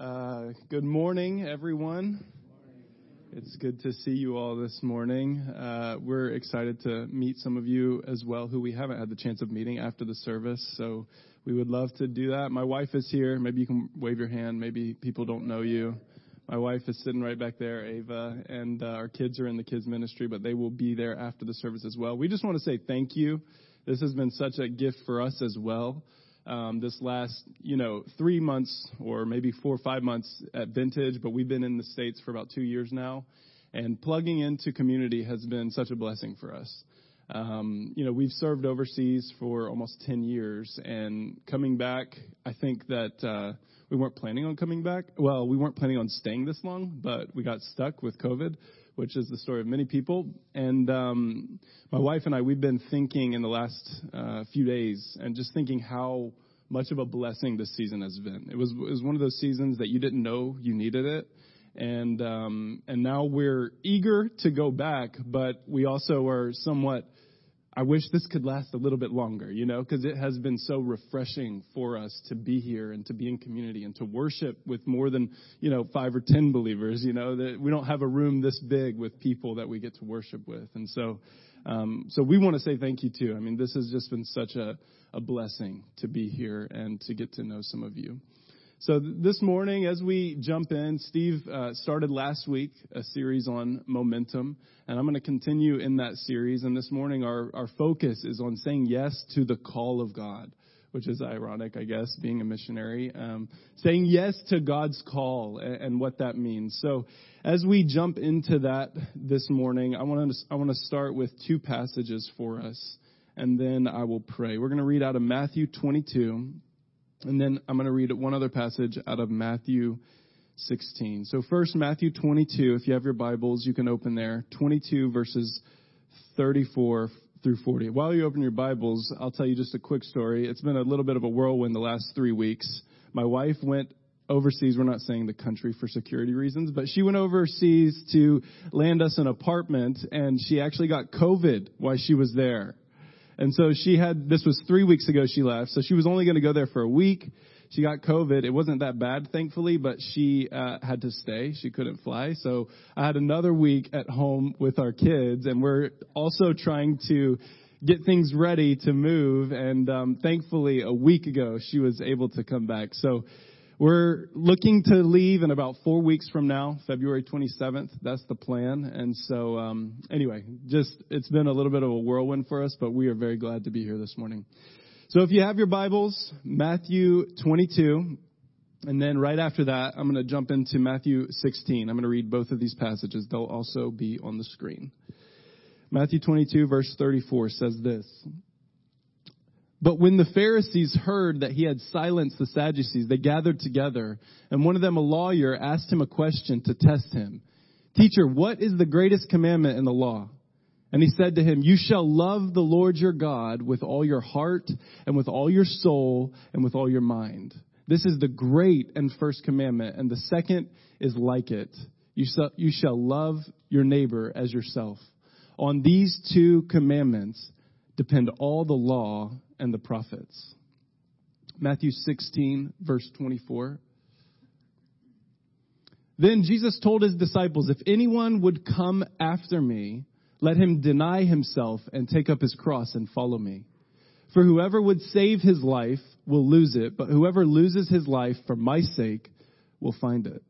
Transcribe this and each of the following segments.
Uh, good morning, everyone. It's good to see you all this morning. Uh, we're excited to meet some of you as well who we haven't had the chance of meeting after the service. So we would love to do that. My wife is here. Maybe you can wave your hand. Maybe people don't know you. My wife is sitting right back there, Ava, and uh, our kids are in the kids ministry, but they will be there after the service as well. We just want to say thank you. This has been such a gift for us as well um, this last, you know, three months or maybe four or five months at Vintage, but we've been in the States for about two years now. And plugging into community has been such a blessing for us. Um, you know, we've served overseas for almost 10 years, and coming back, I think that uh, we weren't planning on coming back. Well, we weren't planning on staying this long, but we got stuck with COVID which is the story of many people. And um, my wife and I, we've been thinking in the last uh, few days and just thinking how much of a blessing this season has been. It was, it was one of those seasons that you didn't know you needed it. And um, and now we're eager to go back, but we also are somewhat I wish this could last a little bit longer, you know, because it has been so refreshing for us to be here and to be in community and to worship with more than, you know, five or ten believers, you know, that we don't have a room this big with people that we get to worship with. And so, um, so we want to say thank you too. I mean, this has just been such a, a blessing to be here and to get to know some of you. So this morning, as we jump in, Steve uh, started last week a series on momentum, and I'm going to continue in that series. And this morning, our, our focus is on saying yes to the call of God, which is ironic, I guess, being a missionary. Um, saying yes to God's call and, and, what that means. So as we jump into that this morning, I want to I want to start with two passages for us, and then I will pray. We're going to read out of Matthew 22 and then I'm going to read one other passage out of Matthew 16. So first, Matthew 22. If you have your Bibles, you can open there. 22 verses 34 through 40. While you open your Bibles, I'll tell you just a quick story. It's been a little bit of a whirlwind the last three weeks. My wife went overseas. We're not saying the country for security reasons, but she went overseas to land us an apartment and she actually got COVID while she was there. And so she had, this was three weeks ago she left, so she was only going to go there for a week. She got COVID. It wasn't that bad, thankfully, but she uh, had to stay. She couldn't fly. So I had another week at home with our kids, and we're also trying to get things ready to move. And um, thankfully, a week ago, she was able to come back. So we're looking to leave in about four weeks from now, February 27th. That's the plan. And so, um, anyway, just it's been a little bit of a whirlwind for us, but we are very glad to be here this morning. So, if you have your Bibles, Matthew 22, and then right after that, I'm going to jump into Matthew 16. I'm going to read both of these passages. They'll also be on the screen. Matthew 22, verse 34 says this. But when the Pharisees heard that he had silenced the Sadducees, they gathered together, and one of them, a lawyer, asked him a question to test him. Teacher, what is the greatest commandment in the law? And he said to him, You shall love the Lord your God with all your heart, and with all your soul, and with all your mind. This is the great and first commandment, and the second is like it. You shall, you shall love your neighbor as yourself. On these two commandments depend all the law and the prophets. Matthew 16, verse 24. Then Jesus told his disciples, If anyone would come after me, let him deny himself and take up his cross and follow me. For whoever would save his life will lose it, but whoever loses his life for my sake will find it.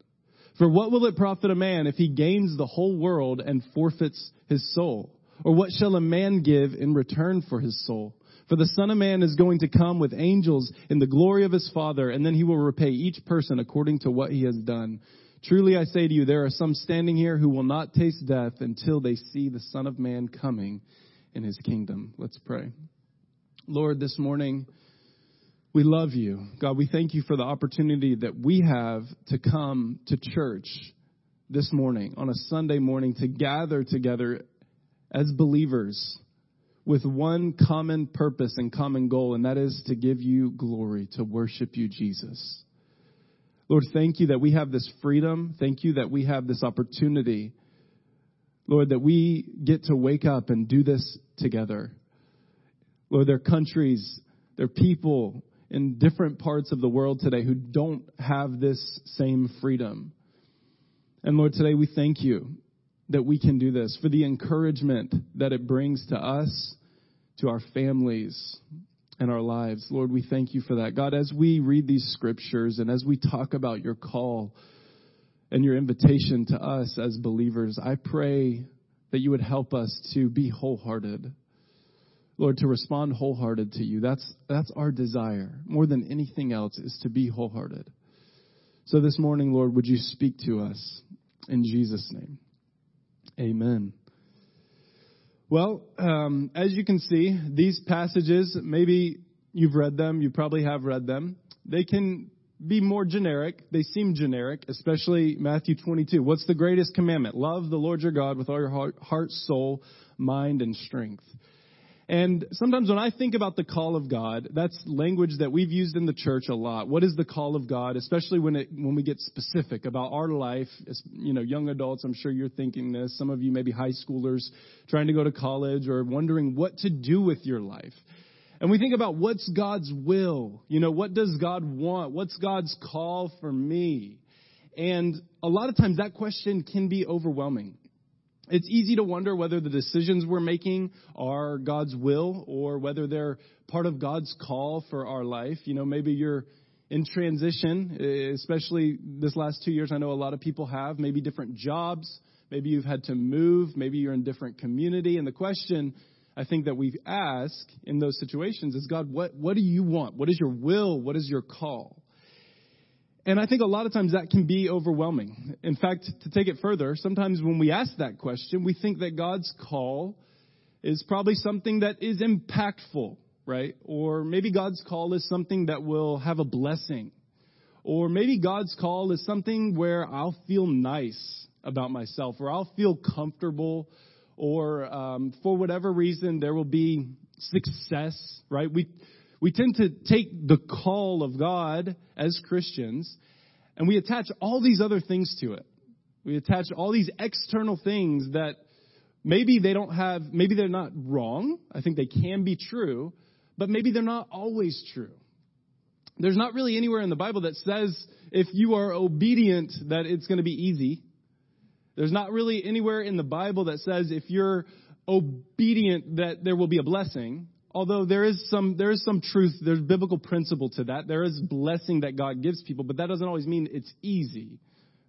For what will it profit a man if he gains the whole world and forfeits his soul? Or what shall a man give in return for his soul? For the Son of Man is going to come with angels in the glory of his Father, and then he will repay each person according to what he has done. Truly I say to you, there are some standing here who will not taste death until they see the Son of Man coming in his kingdom. Let's pray. Lord, this morning, we love you. God, we thank you for the opportunity that we have to come to church this morning, on a Sunday morning, to gather together as believers with one common purpose and common goal, and that is to give you glory, to worship you, Jesus. Lord, thank you that we have this freedom. Thank you that we have this opportunity. Lord, that we get to wake up and do this together. Lord, there are countries, there are people in different parts of the world today who don't have this same freedom. And Lord, today we thank you that we can do this, for the encouragement that it brings to us, to our families, and our lives. Lord, we thank you for that. God, as we read these scriptures and as we talk about your call and your invitation to us as believers, I pray that you would help us to be wholehearted. Lord, to respond wholehearted to you. That's, that's our desire. More than anything else is to be wholehearted. So this morning, Lord, would you speak to us in Jesus' name? Amen. Well, um, as you can see, these passages, maybe you've read them, you probably have read them. They can be more generic. They seem generic, especially Matthew 22. What's the greatest commandment? Love the Lord your God with all your heart, heart soul, mind, and strength. And sometimes when I think about the call of God, that's language that we've used in the church a lot. What is the call of God, especially when it when we get specific about our life? As, you know, young adults, I'm sure you're thinking this. Some of you maybe high schoolers trying to go to college or wondering what to do with your life. And we think about what's God's will? You know, what does God want? What's God's call for me? And a lot of times that question can be overwhelming. It's easy to wonder whether the decisions we're making are God's will or whether they're part of God's call for our life. You know, maybe you're in transition, eh, especially this last two years. I know a lot of people have maybe different jobs. Maybe you've had to move. Maybe you're in different community. And the question I think that we ask in those situations is, God, what, what do you want? What is your will? What is your call? And I think a lot of times that can be overwhelming. In fact, to take it further, sometimes when we ask that question, we think that God's call is probably something that is impactful, right? Or maybe God's call is something that will have a blessing. Or maybe God's call is something where I'll feel nice about myself, or I'll feel comfortable, or um, for whatever reason there will be success, right? We we tend to take the call of God as Christians and we attach all these other things to it. We attach all these external things that maybe they don't have, maybe they're not wrong. I think they can be true, but maybe they're not always true. There's not really anywhere in the Bible that says if you are obedient that it's going to be easy. There's not really anywhere in the Bible that says if you're obedient that there will be a blessing although there is some there is some truth there's biblical principle to that. There is blessing that god gives people but that doesn't always mean it's easy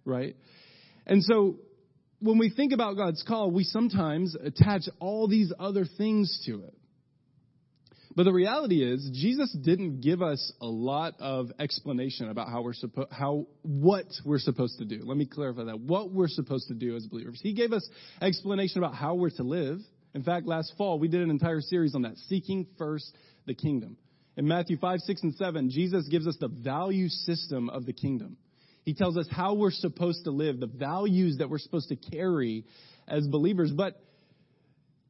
right? And so when we think about god's call we sometimes attach all these other things to it. But the reality is jesus didn't give us a lot of explanation about how we're supposed how what we're supposed to do. Let me clarify that. What we're supposed to do as believers. He gave us explanation about how we're to live in fact, last fall, we did an entire series on that, seeking first the kingdom. In Matthew 5, 6, and 7, Jesus gives us the value system of the kingdom. He tells us how we're supposed to live, the values that we're supposed to carry as believers. But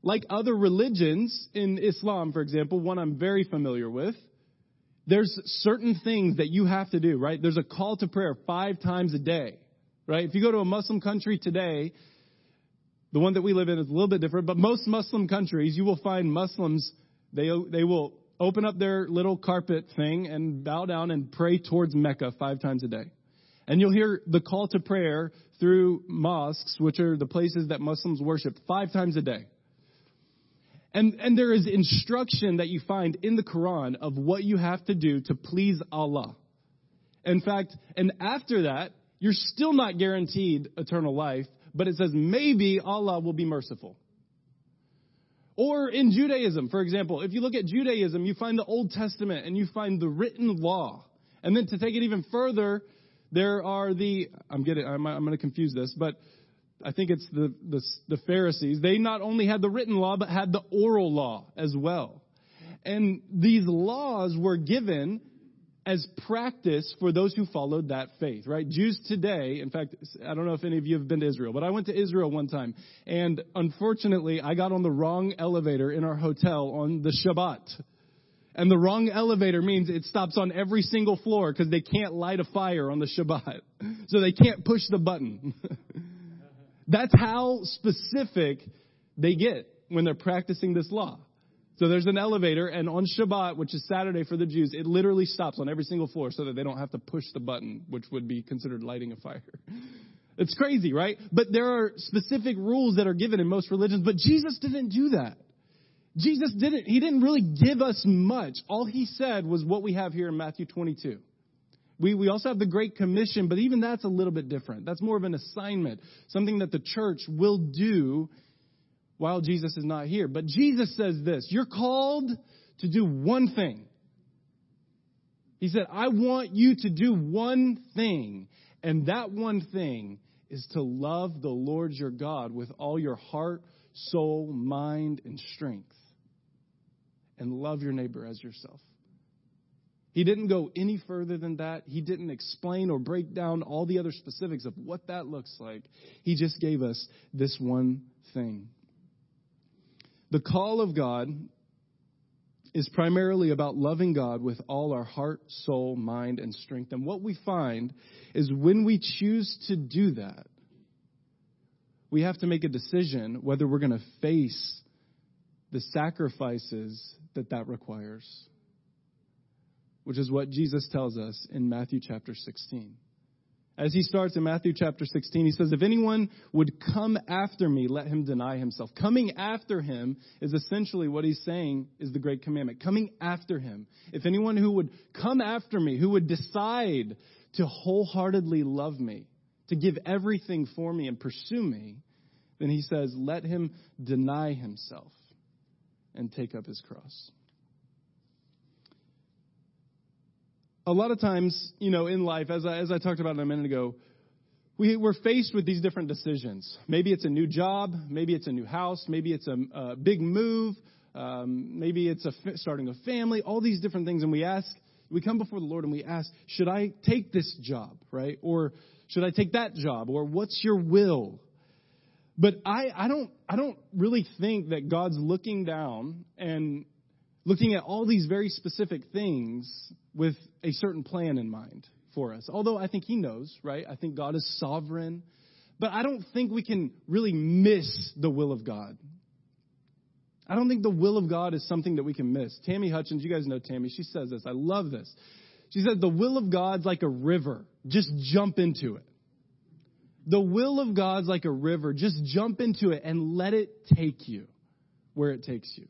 like other religions in Islam, for example, one I'm very familiar with, there's certain things that you have to do, right? There's a call to prayer five times a day, right? If you go to a Muslim country today, the one that we live in is a little bit different, but most Muslim countries, you will find Muslims, they, they will open up their little carpet thing and bow down and pray towards Mecca five times a day. And you'll hear the call to prayer through mosques, which are the places that Muslims worship, five times a day. And, and there is instruction that you find in the Quran of what you have to do to please Allah. In fact, and after that, you're still not guaranteed eternal life, but it says maybe Allah will be merciful. Or in Judaism, for example, if you look at Judaism, you find the Old Testament and you find the written law. And then to take it even further, there are the, I'm getting, I'm, I'm going to confuse this, but I think it's the, the, the Pharisees. They not only had the written law, but had the oral law as well. And these laws were given as practice for those who followed that faith, right? Jews today, in fact, I don't know if any of you have been to Israel, but I went to Israel one time, and unfortunately, I got on the wrong elevator in our hotel on the Shabbat. And the wrong elevator means it stops on every single floor because they can't light a fire on the Shabbat. So they can't push the button. That's how specific they get when they're practicing this law. So there's an elevator, and on Shabbat, which is Saturday for the Jews, it literally stops on every single floor so that they don't have to push the button, which would be considered lighting a fire. It's crazy, right? But there are specific rules that are given in most religions, but Jesus didn't do that. Jesus didn't, he didn't really give us much. All he said was what we have here in Matthew 22. We, we also have the Great Commission, but even that's a little bit different. That's more of an assignment, something that the church will do while Jesus is not here. But Jesus says this You're called to do one thing. He said, I want you to do one thing, and that one thing is to love the Lord your God with all your heart, soul, mind, and strength. And love your neighbor as yourself. He didn't go any further than that. He didn't explain or break down all the other specifics of what that looks like. He just gave us this one thing. The call of God is primarily about loving God with all our heart, soul, mind, and strength. And what we find is when we choose to do that, we have to make a decision whether we're going to face the sacrifices that that requires which is what Jesus tells us in Matthew chapter 16. As he starts in Matthew chapter 16, he says, If anyone would come after me, let him deny himself. Coming after him is essentially what he's saying is the great commandment. Coming after him. If anyone who would come after me, who would decide to wholeheartedly love me, to give everything for me and pursue me, then he says, Let him deny himself and take up his cross. A lot of times, you know, in life, as I, as I talked about a minute ago, we, we're faced with these different decisions. Maybe it's a new job, maybe it's a new house, maybe it's a, a big move, um, maybe it's a, starting a family, all these different things. And we ask, we come before the Lord and we ask, should I take this job, right? Or should I take that job? Or what's your will? But I, I don't, I don't really think that God's looking down and looking at all these very specific things with a certain plan in mind for us. Although I think He knows, right? I think God is sovereign. But I don't think we can really miss the will of God. I don't think the will of God is something that we can miss. Tammy Hutchins, you guys know Tammy, she says this. I love this. She said, The will of God's like a river. Just jump into it. The will of God's like a river. Just jump into it and let it take you where it takes you.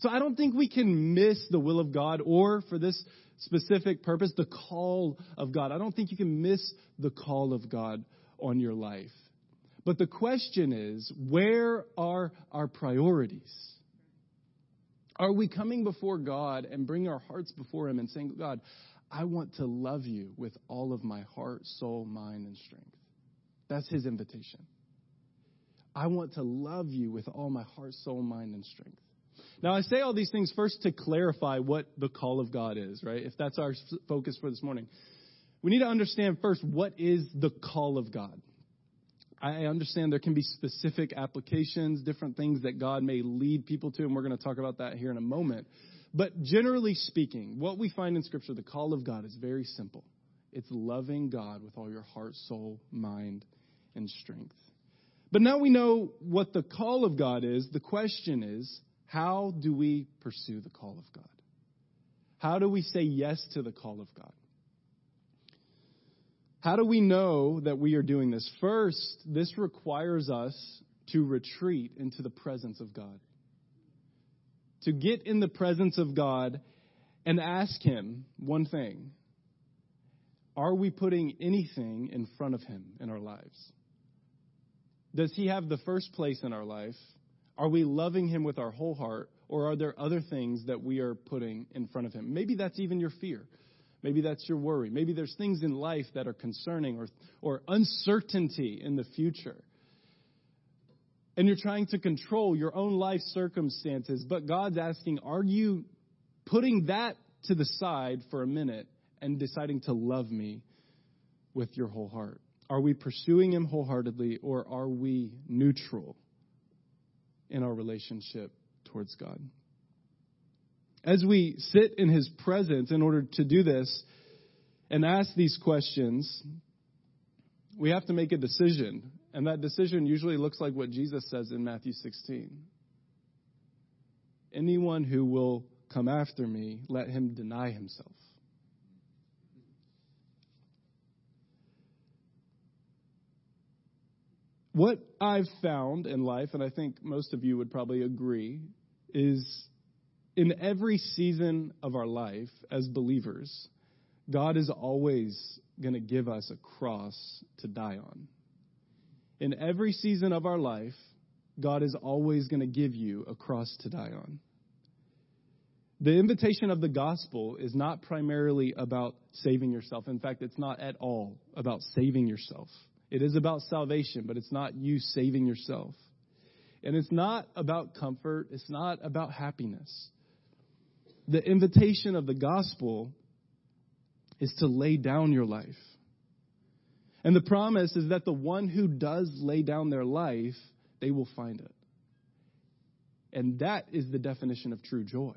So I don't think we can miss the will of God or, for this specific purpose, the call of God. I don't think you can miss the call of God on your life. But the question is, where are our priorities? Are we coming before God and bringing our hearts before Him and saying, God, I want to love you with all of my heart, soul, mind, and strength? That's His invitation. I want to love you with all my heart, soul, mind, and strength. Now, I say all these things first to clarify what the call of God is, right? If that's our focus for this morning. We need to understand first what is the call of God. I understand there can be specific applications, different things that God may lead people to, and we're going to talk about that here in a moment. But generally speaking, what we find in Scripture, the call of God is very simple it's loving God with all your heart, soul, mind, and strength. But now we know what the call of God is. The question is, how do we pursue the call of God? How do we say yes to the call of God? How do we know that we are doing this? First, this requires us to retreat into the presence of God. To get in the presence of God and ask Him one thing Are we putting anything in front of Him in our lives? Does He have the first place in our life? Are we loving Him with our whole heart, or are there other things that we are putting in front of Him? Maybe that's even your fear. Maybe that's your worry. Maybe there's things in life that are concerning or, or uncertainty in the future. And you're trying to control your own life circumstances, but God's asking, are you putting that to the side for a minute and deciding to love me with your whole heart? Are we pursuing Him wholeheartedly or are we neutral? In our relationship towards God. As we sit in His presence in order to do this and ask these questions, we have to make a decision. And that decision usually looks like what Jesus says in Matthew 16. Anyone who will come after me, let him deny himself. What I've found in life, and I think most of you would probably agree, is in every season of our life as believers, God is always going to give us a cross to die on. In every season of our life, God is always going to give you a cross to die on. The invitation of the gospel is not primarily about saving yourself. In fact, it's not at all about saving yourself. It is about salvation, but it's not you saving yourself. And it's not about comfort, it's not about happiness. The invitation of the gospel is to lay down your life. And the promise is that the one who does lay down their life, they will find it. And that is the definition of true joy.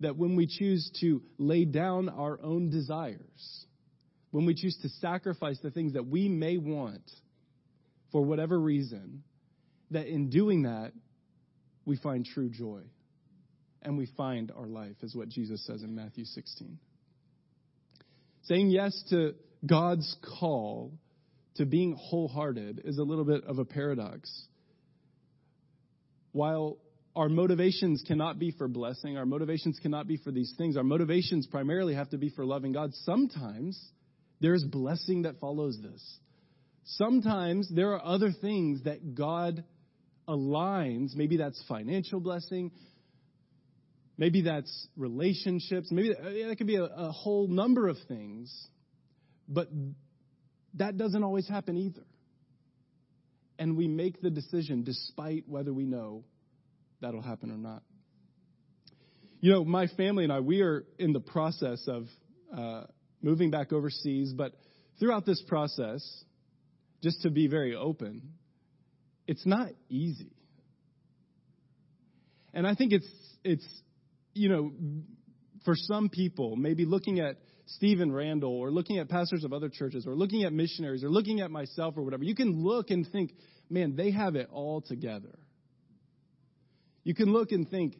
That when we choose to lay down our own desires, when we choose to sacrifice the things that we may want for whatever reason, that in doing that, we find true joy. And we find our life, is what Jesus says in Matthew 16. Saying yes to God's call to being wholehearted is a little bit of a paradox. While our motivations cannot be for blessing, our motivations cannot be for these things, our motivations primarily have to be for loving God. Sometimes there's blessing that follows this. Sometimes there are other things that God aligns. Maybe that's financial blessing. Maybe that's relationships. Maybe that could be a, a whole number of things. But that doesn't always happen either. And we make the decision despite whether we know that'll happen or not. You know, my family and I, we are in the process of uh, moving back overseas, but throughout this process, just to be very open, it's not easy. And I think it's it's you know, for some people, maybe looking at Stephen Randall or looking at pastors of other churches or looking at missionaries or looking at myself or whatever, you can look and think, man, they have it all together. You can look and think,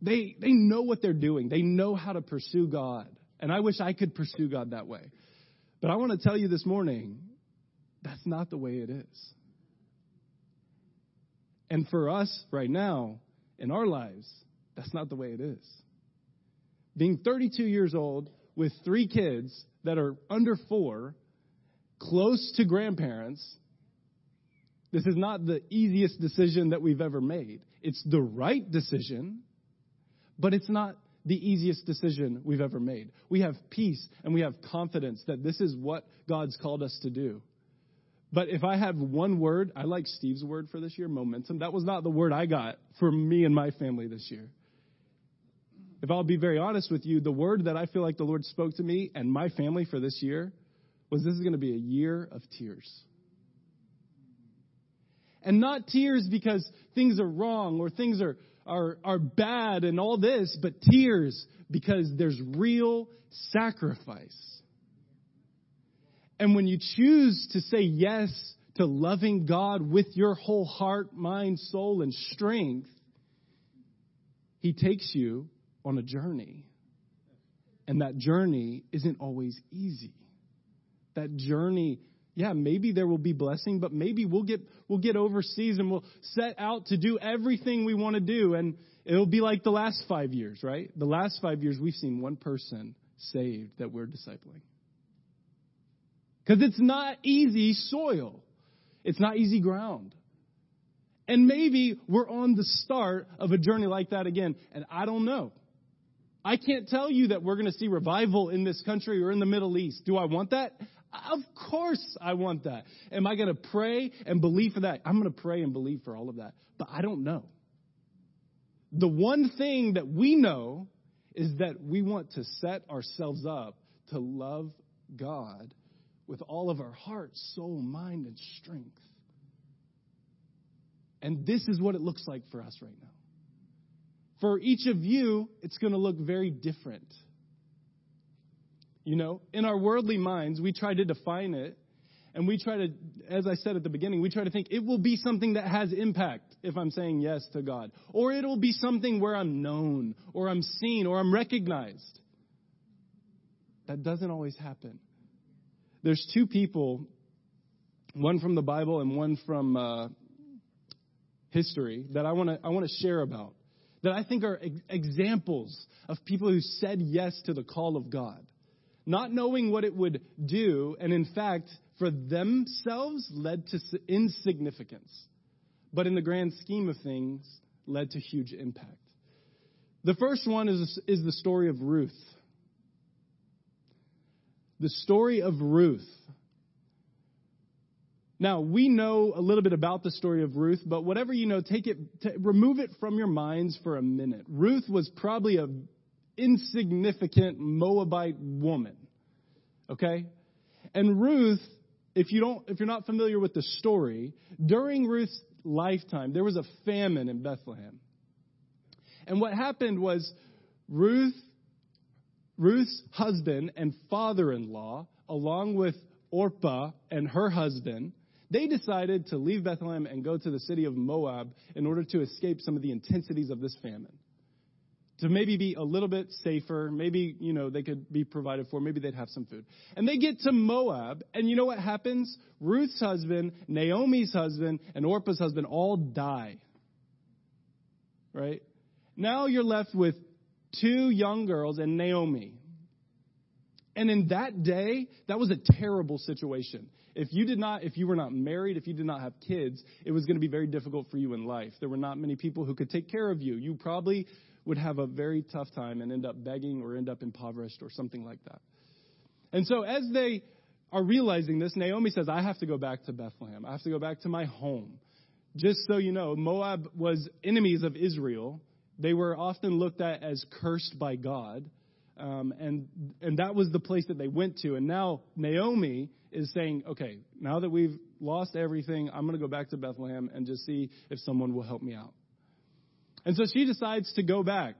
they, they know what they're doing. They know how to pursue God. And I wish I could pursue God that way. But I want to tell you this morning, that's not the way it is. And for us right now, in our lives, that's not the way it is. Being 32 years old with three kids that are under four, close to grandparents, this is not the easiest decision that we've ever made. It's the right decision, but it's not the easiest decision we've ever made. We have peace and we have confidence that this is what God's called us to do. But if I have one word, I like Steve's word for this year, momentum. That was not the word I got for me and my family this year. If I'll be very honest with you, the word that I feel like the Lord spoke to me and my family for this year was this is going to be a year of tears. And not tears because things are wrong or things are are, are bad and all this, but tears because there's real sacrifice. And when you choose to say yes to loving God with your whole heart, mind, soul, and strength, He takes you on a journey. And that journey isn't always easy. That journey yeah, maybe there will be blessing, but maybe we'll get we'll get overseas and we'll set out to do everything we want to do and it'll be like the last 5 years, right? The last 5 years we've seen one person saved that we're discipling. Cuz it's not easy soil. It's not easy ground. And maybe we're on the start of a journey like that again, and I don't know. I can't tell you that we're going to see revival in this country or in the Middle East. Do I want that? Of course I want that. Am I going to pray and believe for that? I'm going to pray and believe for all of that. But I don't know. The one thing that we know is that we want to set ourselves up to love God with all of our heart, soul, mind, and strength. And this is what it looks like for us right now. For each of you, it's going to look very different. You know, in our worldly minds, we try to define it And we try to, as I said at the beginning, we try to think it will be something that has impact if I'm saying yes to God. Or it'll be something where I'm known, or I'm seen, or I'm recognized. That doesn't always happen. There's two people, one from the Bible and one from uh, history, that I want to I want to share about. That I think are examples of people who said yes to the call of God not knowing what it would do, and in fact, for themselves, led to insignificance. But in the grand scheme of things, led to huge impact. The first one is, is the story of Ruth. The story of Ruth. Now, we know a little bit about the story of Ruth, but whatever you know, take it, t- remove it from your minds for a minute. Ruth was probably a insignificant Moabite woman. Okay? And Ruth, if you don't if you're not familiar with the story, during Ruth's lifetime there was a famine in Bethlehem. And what happened was Ruth Ruth's husband and father-in-law along with Orpah and her husband they decided to leave Bethlehem and go to the city of Moab in order to escape some of the intensities of this famine to maybe be a little bit safer. Maybe, you know, they could be provided for. Maybe they'd have some food. And they get to Moab, and you know what happens? Ruth's husband, Naomi's husband, and Orpah's husband all die. Right? Now you're left with two young girls and Naomi. And in that day, that was a terrible situation. If you did not, if you were not married, if you did not have kids, it was going to be very difficult for you in life. There were not many people who could take care of you. You probably would have a very tough time and end up begging or end up impoverished or something like that. And so as they are realizing this, Naomi says, I have to go back to Bethlehem. I have to go back to my home. Just so you know, Moab was enemies of Israel. They were often looked at as cursed by God. Um, and and that was the place that they went to. And now Naomi is saying, okay, now that we've lost everything, I'm going to go back to Bethlehem and just see if someone will help me out. And so she decides to go back.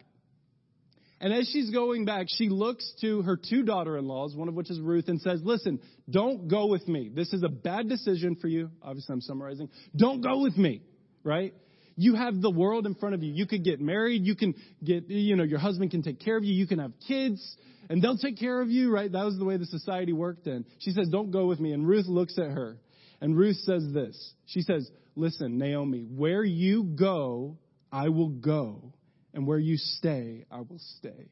And as she's going back, she looks to her two daughter in laws, one of which is Ruth, and says, Listen, don't go with me. This is a bad decision for you. Obviously, I'm summarizing. Don't go with me, right? You have the world in front of you. You could get married. You can get, you know, your husband can take care of you. You can have kids, and they'll take care of you, right? That was the way the society worked then. She says, Don't go with me. And Ruth looks at her, and Ruth says this. She says, Listen, Naomi, where you go, I will go, and where you stay, I will stay.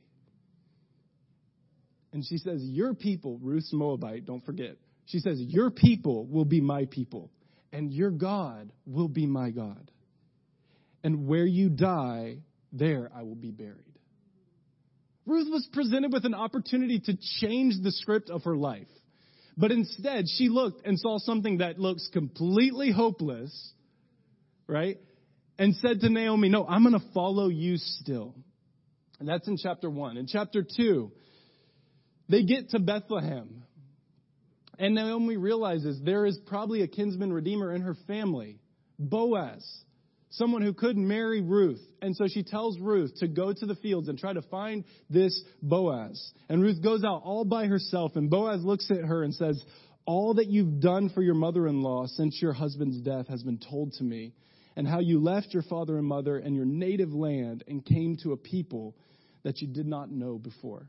And she says, Your people, Ruth's Moabite, don't forget. She says, Your people will be my people, and your God will be my God. And where you die, there I will be buried. Ruth was presented with an opportunity to change the script of her life. But instead, she looked and saw something that looks completely hopeless, right? And said to Naomi, No, I'm going to follow you still. And that's in chapter 1. In chapter 2, they get to Bethlehem. And Naomi realizes there is probably a kinsman redeemer in her family, Boaz, someone who could marry Ruth. And so she tells Ruth to go to the fields and try to find this Boaz. And Ruth goes out all by herself, and Boaz looks at her and says, All that you've done for your mother in law since your husband's death has been told to me and how you left your father and mother and your native land and came to a people that you did not know before.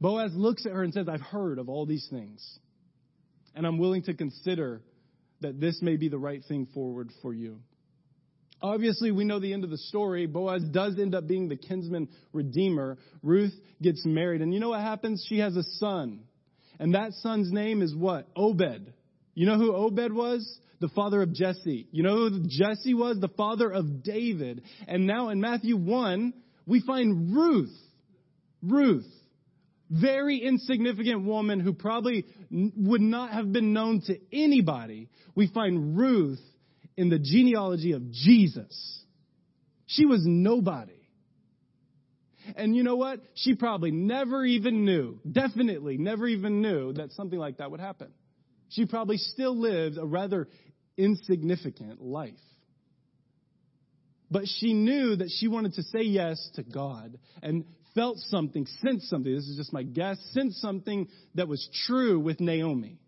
Boaz looks at her and says, I've heard of all these things, and I'm willing to consider that this may be the right thing forward for you. Obviously, we know the end of the story. Boaz does end up being the kinsman redeemer. Ruth gets married. And you know what happens? She has a son. And that son's name is what? Obed. You know who Obed was? The father of Jesse. You know who Jesse was? The father of David. And now in Matthew 1, we find Ruth. Ruth. Very insignificant woman who probably would not have been known to anybody. We find Ruth in the genealogy of Jesus. She was nobody. And you know what? She probably never even knew, definitely never even knew that something like that would happen. She probably still lived a rather insignificant life. But she knew that she wanted to say yes to God and felt something, sensed something. This is just my guess, sensed something that was true with Naomi.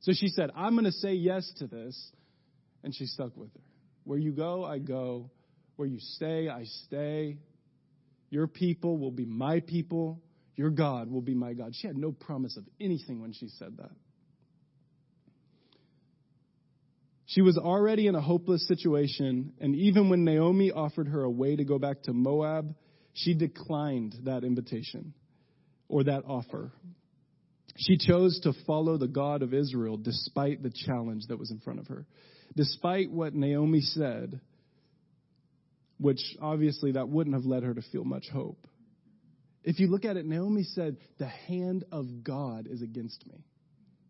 So she said, I'm going to say yes to this. And she stuck with her. Where you go, I go. Where you stay, I stay. Your people will be my people. Your God will be my God. She had no promise of anything when she said that. She was already in a hopeless situation, and even when Naomi offered her a way to go back to Moab, she declined that invitation or that offer. She chose to follow the God of Israel despite the challenge that was in front of her. Despite what Naomi said, which obviously that wouldn't have led her to feel much hope. If you look at it, Naomi said, The hand of God is against me.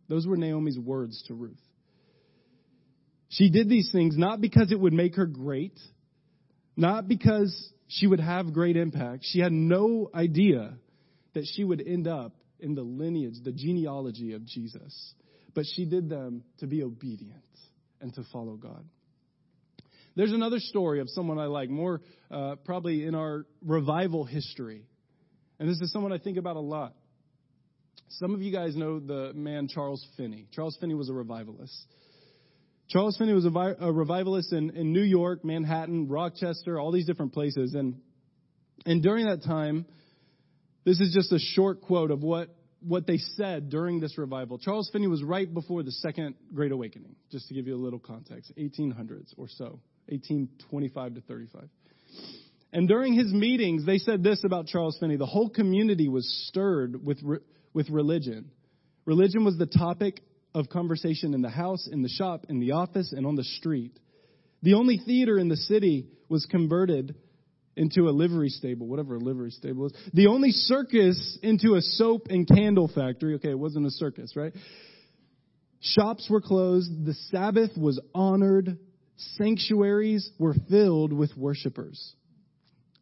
Those were Naomi's words to Ruth. She did these things not because it would make her great, not because she would have great impact. She had no idea that she would end up in the lineage, the genealogy of Jesus. But she did them to be obedient and to follow God. There's another story of someone I like, more uh, probably in our revival history. And this is someone I think about a lot. Some of you guys know the man Charles Finney. Charles Finney was a revivalist. Charles Finney was a, a revivalist in, in New York, Manhattan, Rochester, all these different places. And, and during that time, this is just a short quote of what, what they said during this revival. Charles Finney was right before the Second Great Awakening, just to give you a little context, 1800s or so, 1825 to 35. And during his meetings, they said this about Charles Finney. The whole community was stirred with, with religion. Religion was the topic of conversation in the house, in the shop, in the office, and on the street. The only theater in the city was converted into a livery stable, whatever a livery stable is. The only circus into a soap and candle factory. Okay, it wasn't a circus, right? Shops were closed. The Sabbath was honored. Sanctuaries were filled with worshipers.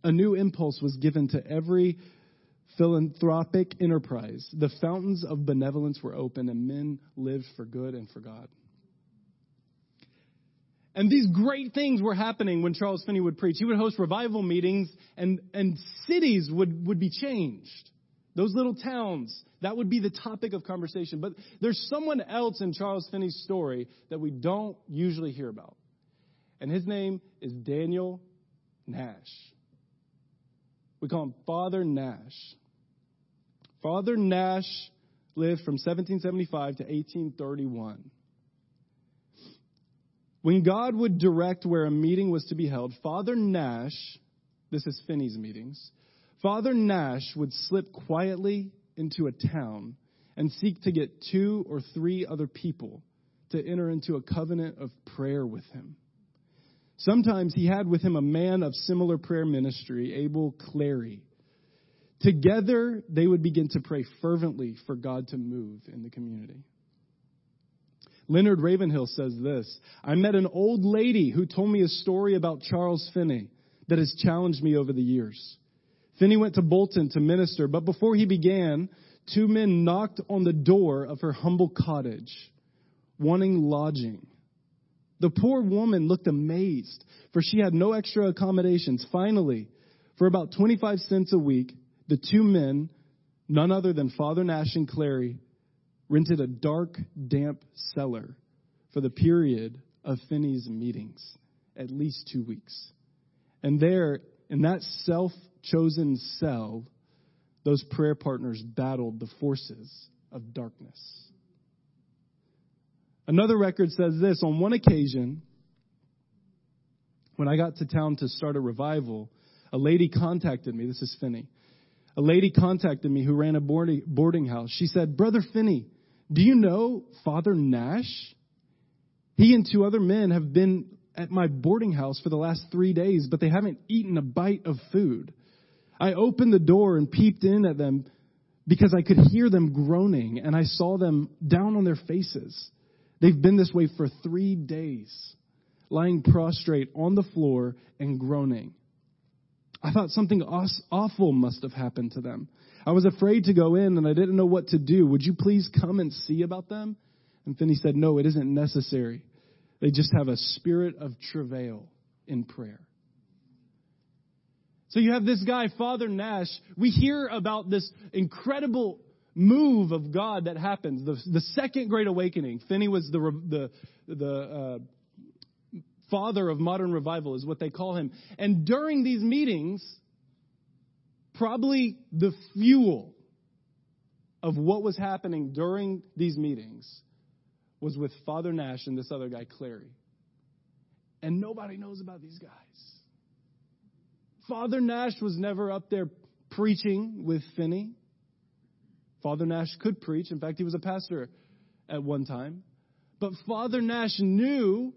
A new impulse was given to every philanthropic enterprise. The fountains of benevolence were open, and men lived for good and for God. And these great things were happening when Charles Finney would preach. He would host revival meetings, and, and cities would, would be changed. Those little towns, that would be the topic of conversation. But there's someone else in Charles Finney's story that we don't usually hear about. And his name is Daniel Nash. We call him Father Nash. Father Nash lived from 1775 to 1831. When God would direct where a meeting was to be held, Father Nash, this is Finney's meetings, Father Nash would slip quietly into a town and seek to get two or three other people to enter into a covenant of prayer with him. Sometimes he had with him a man of similar prayer ministry, Abel Clary. Together, they would begin to pray fervently for God to move in the community. Leonard Ravenhill says this I met an old lady who told me a story about Charles Finney that has challenged me over the years. Finney went to Bolton to minister, but before he began, two men knocked on the door of her humble cottage, wanting lodging. The poor woman looked amazed, for she had no extra accommodations. Finally, for about 25 cents a week, the two men, none other than Father Nash and Clary, rented a dark, damp cellar for the period of Finney's meetings, at least two weeks. And there, in that self chosen cell, those prayer partners battled the forces of darkness. Another record says this on one occasion, when I got to town to start a revival, a lady contacted me. This is Finney a lady contacted me who ran a boarding, house. She said, Brother Finney, do you know Father Nash? He and two other men have been at my boarding house for the last three days, but they haven't eaten a bite of food. I opened the door and peeped in at them because I could hear them groaning, and I saw them down on their faces. They've been this way for three days, lying prostrate on the floor and groaning. I thought something awful must have happened to them. I was afraid to go in and I didn't know what to do. Would you please come and see about them? And Finney said, No, it isn't necessary. They just have a spirit of travail in prayer. So you have this guy, Father Nash. We hear about this incredible move of God that happens, the, the second great awakening. Finney was the, the, the uh, father of modern revival, is what they call him. And during these meetings, probably the fuel of what was happening during these meetings was with Father Nash and this other guy, Clary. And nobody knows about these guys. Father Nash was never up there preaching with Finney. Father Nash could preach. In fact, he was a pastor at one time. But Father Nash knew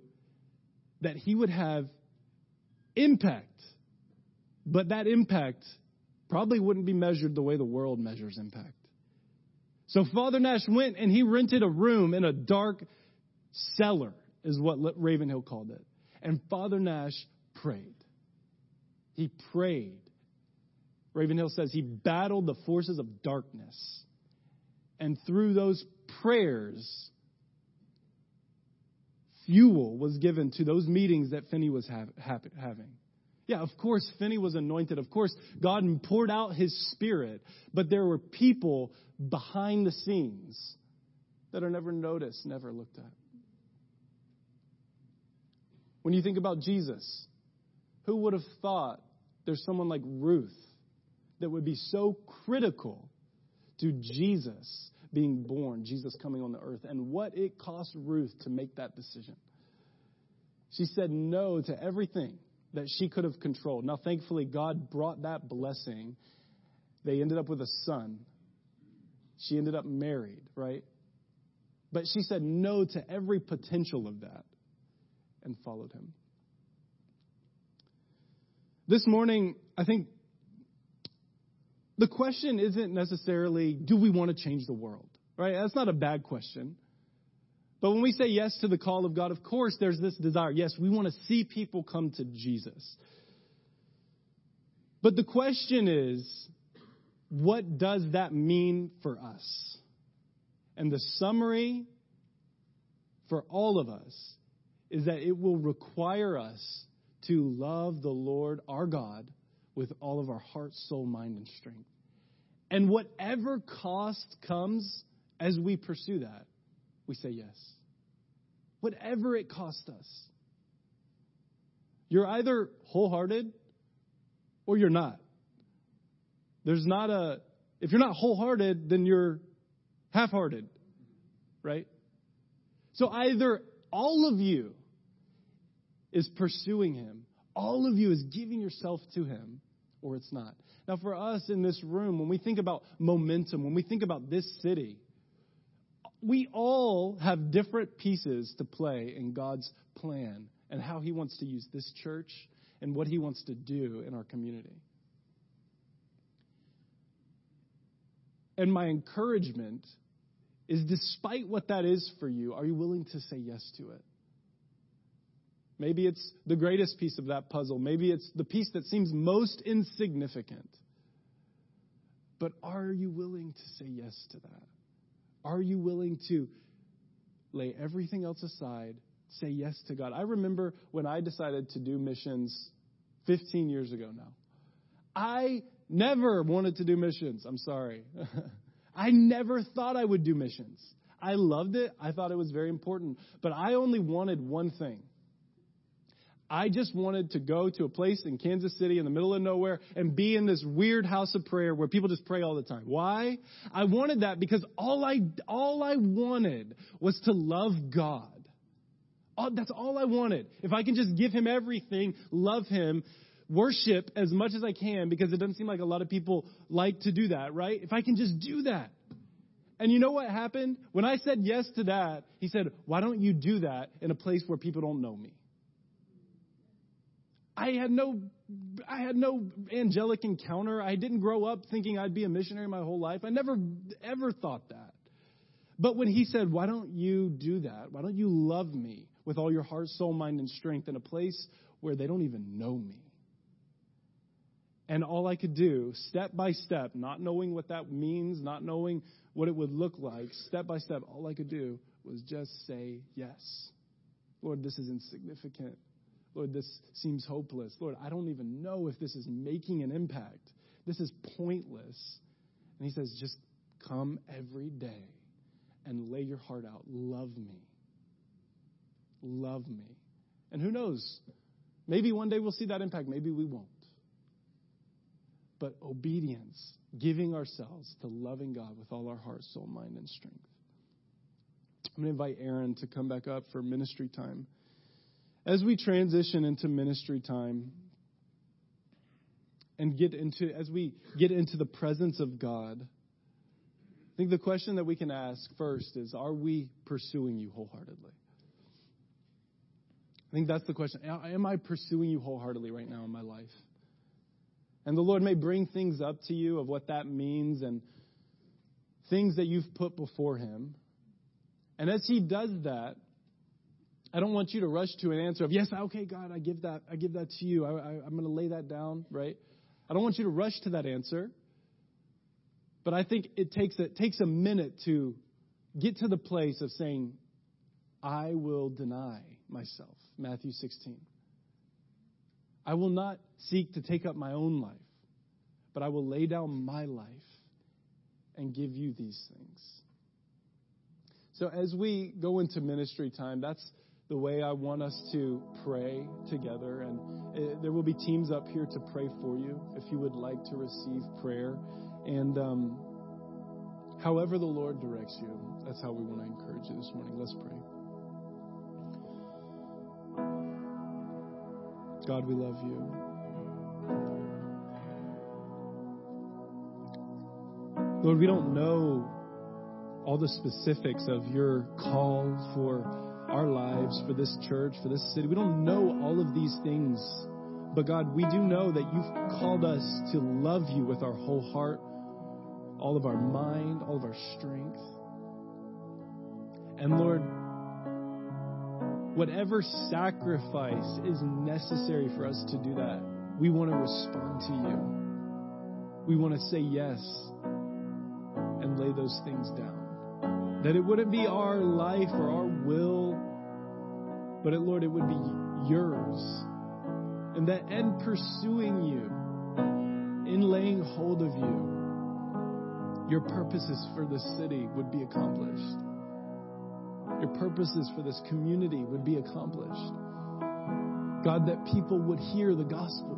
that he would have impact. But that impact probably wouldn't be measured the way the world measures impact. So Father Nash went and he rented a room in a dark cellar, is what Ravenhill called it. And Father Nash prayed. He prayed. Ravenhill says he battled the forces of darkness. And through those prayers, fuel was given to those meetings that Finney was have, have, having. Yeah, of course, Finney was anointed. Of course, God poured out his spirit. But there were people behind the scenes that are never noticed, never looked at. When you think about Jesus, who would have thought there's someone like Ruth that would be so critical to Jesus being born, Jesus coming on the earth, and what it cost Ruth to make that decision? She said no to everything that she could have controlled. Now, thankfully, God brought that blessing. They ended up with a son. She ended up married, right? But she said no to every potential of that and followed him. This morning, I think the question isn't necessarily, do we want to change the world? Right? That's not a bad question. But when we say yes to the call of God, of course, there's this desire. Yes, we want to see people come to Jesus. But the question is, what does that mean for us? And the summary for all of us is that it will require us to love the Lord our God with all of our heart, soul, mind, and strength. And whatever cost comes as we pursue that, we say yes. Whatever it costs us. You're either wholehearted or you're not. There's not a, if you're not wholehearted, then you're half hearted, right? So either all of you is pursuing Him, all of you is giving yourself to Him, or it's not. Now, for us in this room, when we think about momentum, when we think about this city, we all have different pieces to play in God's plan and how He wants to use this church and what He wants to do in our community. And my encouragement is despite what that is for you, are you willing to say yes to it? Maybe it's the greatest piece of that puzzle. Maybe it's the piece that seems most insignificant. But are you willing to say yes to that? Are you willing to lay everything else aside, say yes to God? I remember when I decided to do missions 15 years ago now. I never wanted to do missions. I'm sorry. I never thought I would do missions. I loved it. I thought it was very important. But I only wanted one thing I just wanted to go to a place in Kansas City in the middle of nowhere and be in this weird house of prayer where people just pray all the time. Why? I wanted that because all I, all I wanted was to love God. All, that's all I wanted. If I can just give him everything, love him, worship as much as I can, because it doesn't seem like a lot of people like to do that, right? If I can just do that. And you know what happened? When I said yes to that, he said, Why don't you do that in a place where people don't know me? I had no I had no angelic encounter. I didn't grow up thinking I'd be a missionary my whole life. I never ever thought that. But when he said, "Why don't you do that? Why don't you love me with all your heart, soul, mind and strength in a place where they don't even know me?" And all I could do, step by step, not knowing what that means, not knowing what it would look like, step by step, all I could do was just say yes. Lord, this is insignificant. Lord, this seems hopeless. Lord, I don't even know if this is making an impact. This is pointless. And he says, just come every day and lay your heart out. Love me. Love me. And who knows? Maybe one day we'll see that impact. Maybe we won't. But obedience, giving ourselves to loving God with all our heart, soul, mind, and strength. I'm going to invite Aaron to come back up for ministry time. As we transition into ministry time and get into, as we get into the presence of God, I think the question that we can ask first is Are we pursuing you wholeheartedly? I think that's the question. Am I pursuing you wholeheartedly right now in my life? And the Lord may bring things up to you of what that means and things that you've put before Him. And as He does that, I don't want you to rush to an answer of, yes, okay, God, I give that, I give that to you. I, I, I'm going to lay that down, right? I don't want you to rush to that answer. But I think it takes a, it takes a minute to get to the place of saying, I will deny myself. Matthew 16. I will not seek to take up my own life, but I will lay down my life and give you these things. So as we go into ministry time, that's the way I want us to pray together. And it, uh, there will be teams up here to pray for you if you would like to receive prayer. And um, however the Lord directs you, that's how we want to encourage you this morning. Let's pray. God, we love you. Lord, we don't know all the specifics of your call for our lives, for this church, for this city. We don't know all of these things. But God, we do know that you've called us to love you with our whole heart, all of our mind, all of our strength. And Lord, whatever sacrifice is necessary for us to do that, we want to respond to you. We want to say yes and lay those things down. That it wouldn't be our life or our will, but Lord, it would be yours. And that in pursuing you, in laying hold of you, your purposes for this city would be accomplished your purposes for this community would be accomplished. God, that people would hear the gospel.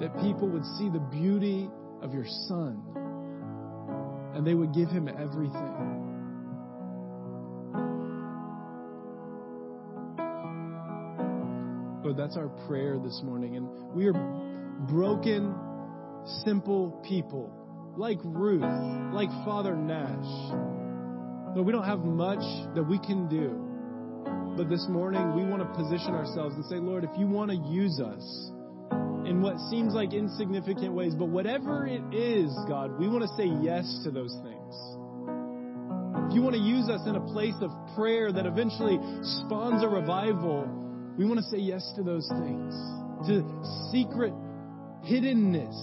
That people would see the beauty of your Son and they would give him everything. That's our prayer this morning. And we are broken, simple people like Ruth, like Father Nash. But we don't have much that we can do. But this morning, we want to position ourselves and say, Lord, if you want to use us in what seems like insignificant ways, but whatever it is, God, we want to say yes to those things. If you want to use us in a place of prayer that eventually spawns a revival, we want to say yes to those things. To secret hiddenness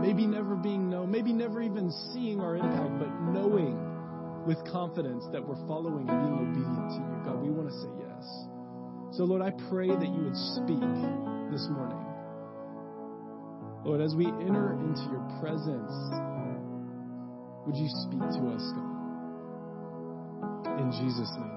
Maybe never being known, maybe never even seeing our impact, but knowing with confidence that we're following and being obedient to you. God, we want to say yes. So, Lord, I pray that you would speak this morning. Lord, as we enter into your presence, would you speak to us, God? In Jesus' name.